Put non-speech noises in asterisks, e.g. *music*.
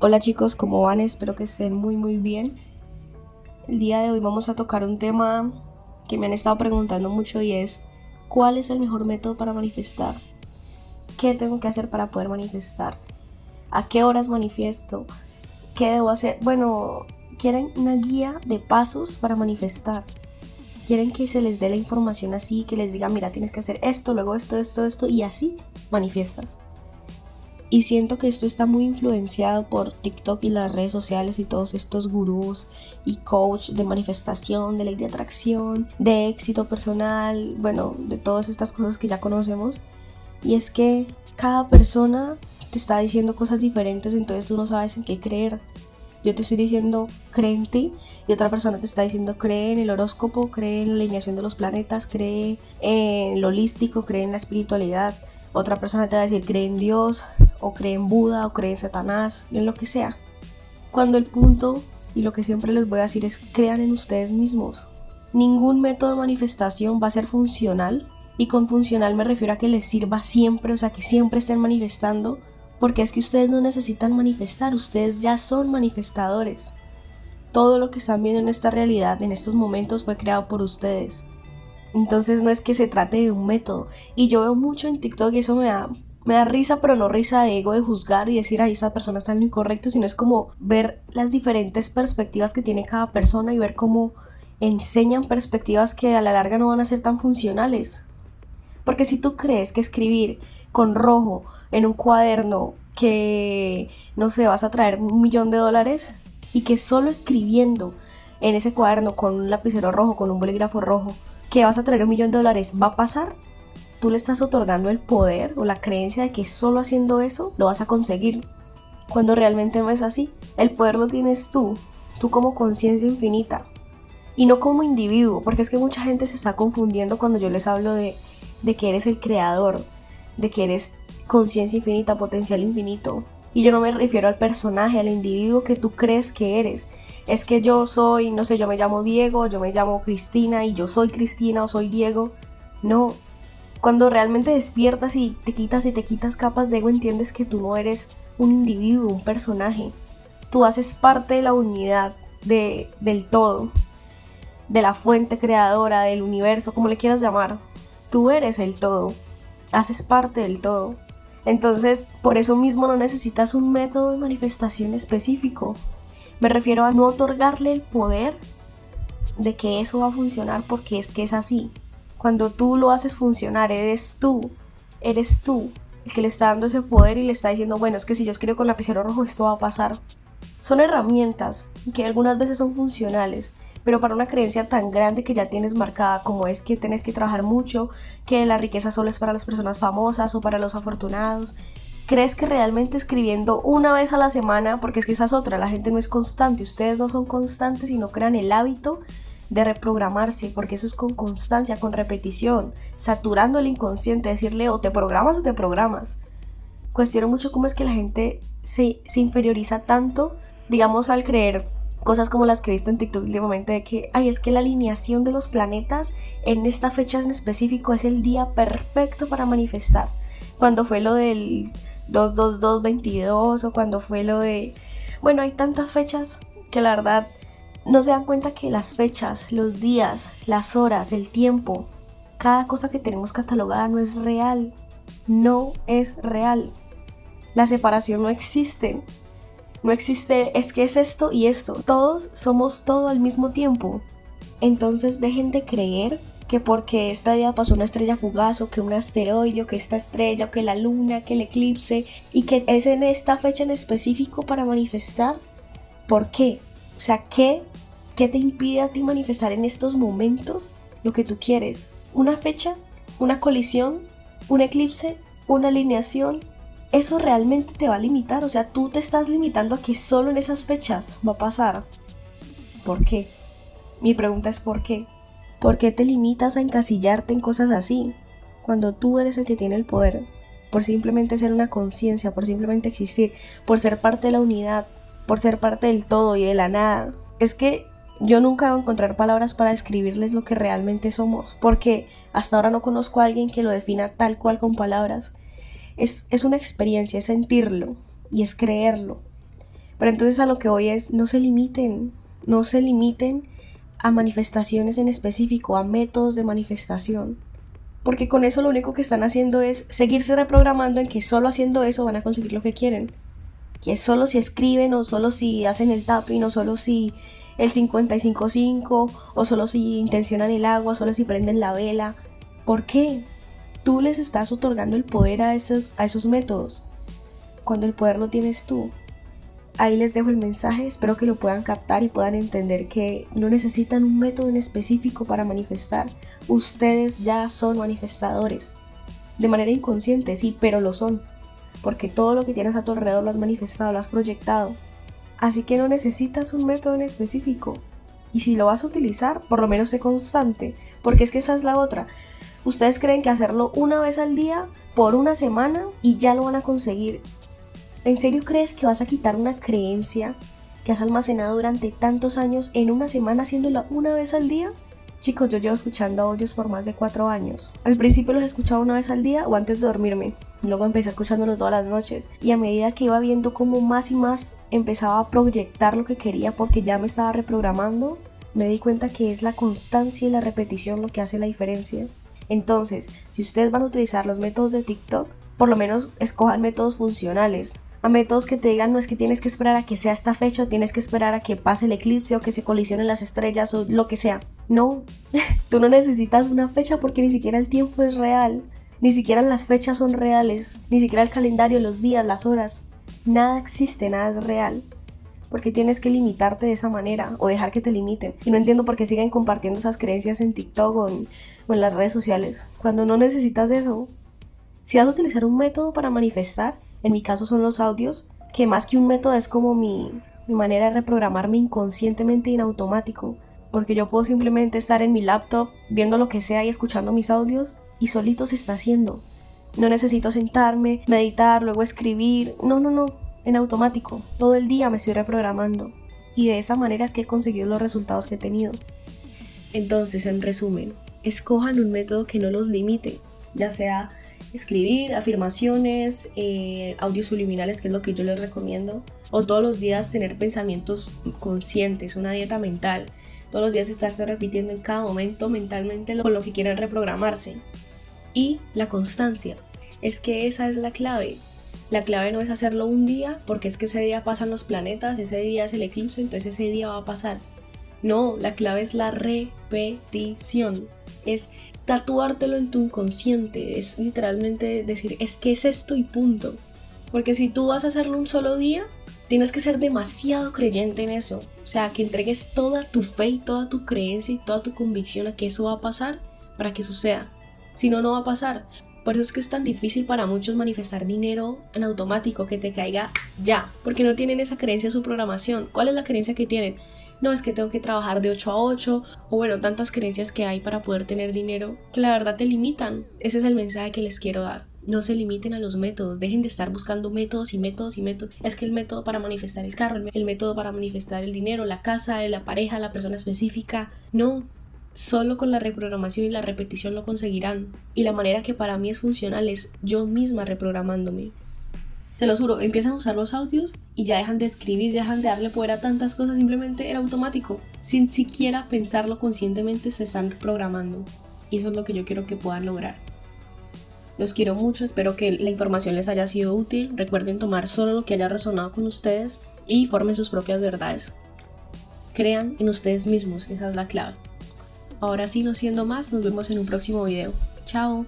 Hola chicos, ¿cómo van? Espero que estén muy muy bien. El día de hoy vamos a tocar un tema que me han estado preguntando mucho y es ¿cuál es el mejor método para manifestar? ¿Qué tengo que hacer para poder manifestar? ¿A qué horas manifiesto? ¿Qué debo hacer? Bueno, quieren una guía de pasos para manifestar. Quieren que se les dé la información así, que les diga, mira, tienes que hacer esto, luego esto, esto, esto, y así manifiestas. Y siento que esto está muy influenciado por TikTok y las redes sociales y todos estos gurús y coach de manifestación, de ley de atracción, de éxito personal, bueno, de todas estas cosas que ya conocemos. Y es que cada persona te está diciendo cosas diferentes, entonces tú no sabes en qué creer. Yo te estoy diciendo, cree en ti, y otra persona te está diciendo, cree en el horóscopo, cree en la alineación de los planetas, cree en lo holístico, cree en la espiritualidad. Otra persona te va a decir, cree en Dios, o cree en Buda, o cree en Satanás, en lo que sea. Cuando el punto, y lo que siempre les voy a decir es, crean en ustedes mismos. Ningún método de manifestación va a ser funcional, y con funcional me refiero a que les sirva siempre, o sea, que siempre estén manifestando, porque es que ustedes no necesitan manifestar, ustedes ya son manifestadores. Todo lo que están viendo en esta realidad, en estos momentos, fue creado por ustedes. Entonces no es que se trate de un método. Y yo veo mucho en TikTok y eso me da, me da risa, pero no risa de ego de juzgar y decir, ahí esa persona está en lo incorrecto, sino es como ver las diferentes perspectivas que tiene cada persona y ver cómo enseñan perspectivas que a la larga no van a ser tan funcionales. Porque si tú crees que escribir con rojo en un cuaderno que, no sé, vas a traer un millón de dólares y que solo escribiendo en ese cuaderno con un lapicero rojo, con un bolígrafo rojo, que vas a traer un millón de dólares, va a pasar, tú le estás otorgando el poder o la creencia de que solo haciendo eso lo vas a conseguir. Cuando realmente no es así. El poder lo tienes tú, tú como conciencia infinita. Y no como individuo, porque es que mucha gente se está confundiendo cuando yo les hablo de, de que eres el creador, de que eres conciencia infinita, potencial infinito. Y yo no me refiero al personaje, al individuo que tú crees que eres. Es que yo soy, no sé, yo me llamo Diego, yo me llamo Cristina y yo soy Cristina o soy Diego. No. Cuando realmente despiertas y te quitas y te quitas capas de ego, entiendes que tú no eres un individuo, un personaje. Tú haces parte de la unidad, de, del todo, de la fuente creadora, del universo, como le quieras llamar. Tú eres el todo, haces parte del todo. Entonces, por eso mismo no necesitas un método de manifestación específico. Me refiero a no otorgarle el poder de que eso va a funcionar porque es que es así. Cuando tú lo haces funcionar, eres tú, eres tú el que le está dando ese poder y le está diciendo, bueno, es que si yo escribo con lapicero rojo esto va a pasar. Son herramientas que algunas veces son funcionales, pero para una creencia tan grande que ya tienes marcada como es que tienes que trabajar mucho, que la riqueza solo es para las personas famosas o para los afortunados, ¿crees que realmente escribiendo una vez a la semana, porque es que esa es otra, la gente no es constante, ustedes no son constantes y no crean el hábito de reprogramarse, porque eso es con constancia, con repetición, saturando el inconsciente, decirle o te programas o te programas. Cuestiono mucho cómo es que la gente se, se inferioriza tanto, digamos, al creer cosas como las que he visto en TikTok últimamente de que, ay, es que la alineación de los planetas en esta fecha en específico es el día perfecto para manifestar. Cuando fue lo del 22222 o cuando fue lo de... Bueno, hay tantas fechas que la verdad no se dan cuenta que las fechas, los días, las horas, el tiempo, cada cosa que tenemos catalogada no es real. No es real. La separación no existe. No existe, es que es esto y esto. Todos somos todo al mismo tiempo. Entonces dejen de creer que porque esta día pasó una estrella fugaz o que un asteroide o que esta estrella o que la luna, que el eclipse y que es en esta fecha en específico para manifestar. ¿Por qué? O sea, ¿qué, qué te impide a ti manifestar en estos momentos lo que tú quieres? ¿Una fecha? ¿Una colisión? ¿Un eclipse? ¿Una alineación? Eso realmente te va a limitar. O sea, tú te estás limitando a que solo en esas fechas va a pasar. ¿Por qué? Mi pregunta es ¿por qué? ¿Por qué te limitas a encasillarte en cosas así? Cuando tú eres el que tiene el poder, por simplemente ser una conciencia, por simplemente existir, por ser parte de la unidad, por ser parte del todo y de la nada. Es que yo nunca voy a encontrar palabras para describirles lo que realmente somos, porque hasta ahora no conozco a alguien que lo defina tal cual con palabras es, una experiencia, es sentirlo y es creerlo. Pero entonces a lo que voy es, no se limiten, no se limiten a manifestaciones en específico, a métodos de manifestación. Porque con eso lo único que están haciendo es seguirse reprogramando en que solo haciendo eso van a conseguir lo que quieren. Que solo si escriben o solo si hacen el tapping o solo si el 55.5 o solo si intencionan el agua, solo si prenden la vela. ¿Por qué? Tú les estás otorgando el poder a esos, a esos métodos, cuando el poder lo tienes tú. Ahí les dejo el mensaje, espero que lo puedan captar y puedan entender que no necesitan un método en específico para manifestar. Ustedes ya son manifestadores. De manera inconsciente, sí, pero lo son. Porque todo lo que tienes a tu alrededor lo has manifestado, lo has proyectado. Así que no necesitas un método en específico. Y si lo vas a utilizar, por lo menos sé constante. Porque es que esa es la otra. Ustedes creen que hacerlo una vez al día, por una semana, y ya lo van a conseguir. ¿En serio crees que vas a quitar una creencia que has almacenado durante tantos años en una semana haciéndola una vez al día? Chicos, yo llevo escuchando audios por más de cuatro años. Al principio los escuchaba una vez al día o antes de dormirme. Luego empecé escuchándolos todas las noches. Y a medida que iba viendo cómo más y más empezaba a proyectar lo que quería porque ya me estaba reprogramando, me di cuenta que es la constancia y la repetición lo que hace la diferencia. Entonces, si ustedes van a utilizar los métodos de TikTok, por lo menos escojan métodos funcionales, a métodos que te digan no es que tienes que esperar a que sea esta fecha o tienes que esperar a que pase el eclipse o que se colisionen las estrellas o lo que sea. No, *laughs* tú no necesitas una fecha porque ni siquiera el tiempo es real, ni siquiera las fechas son reales, ni siquiera el calendario, los días, las horas. Nada existe, nada es real. Porque tienes que limitarte de esa manera o dejar que te limiten. Y no entiendo por qué siguen compartiendo esas creencias en TikTok o en, las redes sociales cuando no necesitas eso. Si vas a utilizar un método para manifestar, en mi caso son los audios, que más que un método es como mi, manera de reprogramarme inconscientemente y en automático, porque yo puedo simplemente estar en mi laptop viendo lo que sea y escuchando mis audios y solito se está haciendo. No necesito sentarme, meditar, luego escribir, no, no, no, en automático. Todo el día me estoy reprogramando y de esa manera es que he conseguido los resultados que he tenido. Entonces, en resumen, escojan un método que no los limite, ya sea escribir afirmaciones, eh, audios subliminales, que es lo que yo les recomiendo, o todos los días tener pensamientos conscientes, una dieta mental, todos los días estarse repitiendo en cada momento mentalmente con lo que quieran reprogramarse. Y la constancia, es que esa es la clave. La clave no es hacerlo un día, porque es que ese día pasan los planetas, ese día es el eclipse, entonces ese día va a pasar. No, la clave es la repetición. Es tatuártelo en tu inconsciente, es literalmente decir, es que es esto y punto. Porque si tú vas a hacerlo un solo día, tienes que ser demasiado creyente en eso. O sea, que entregues toda tu fe y toda tu creencia y toda tu convicción a que eso va a pasar para que suceda. Si no, no va a pasar. Por eso es que es tan difícil para muchos manifestar dinero en automático, que te caiga ya, porque no tienen esa creencia en su programación. ¿Cuál es la creencia que tienen? no es que tengo que trabajar de 8 a 8, o bueno, tantas creencias que hay para poder tener dinero, que la verdad te limitan. Ese es el mensaje que les quiero dar. No se limiten a los métodos, dejen de estar buscando métodos y métodos y métodos. Es que el método para manifestar el carro, el método para manifestar el dinero, la casa, la pareja, la persona específica, no. Solo con la reprogramación y la repetición lo conseguirán. Y la manera que para mí es funcional es yo misma reprogramándome. Te lo juro, empiezan a usar los audios y ya dejan de escribir, ya dejan de darle poder a tantas cosas, simplemente era automático. Sin siquiera pensarlo conscientemente se están programando. Y eso es lo que yo quiero que puedan lograr. Los quiero mucho, espero que la información les haya sido útil. Recuerden tomar solo lo que haya resonado con ustedes y formen sus propias verdades. Crean en ustedes mismos, esa es la clave. Ahora sí, no siendo más, nos vemos en un próximo video. Chao.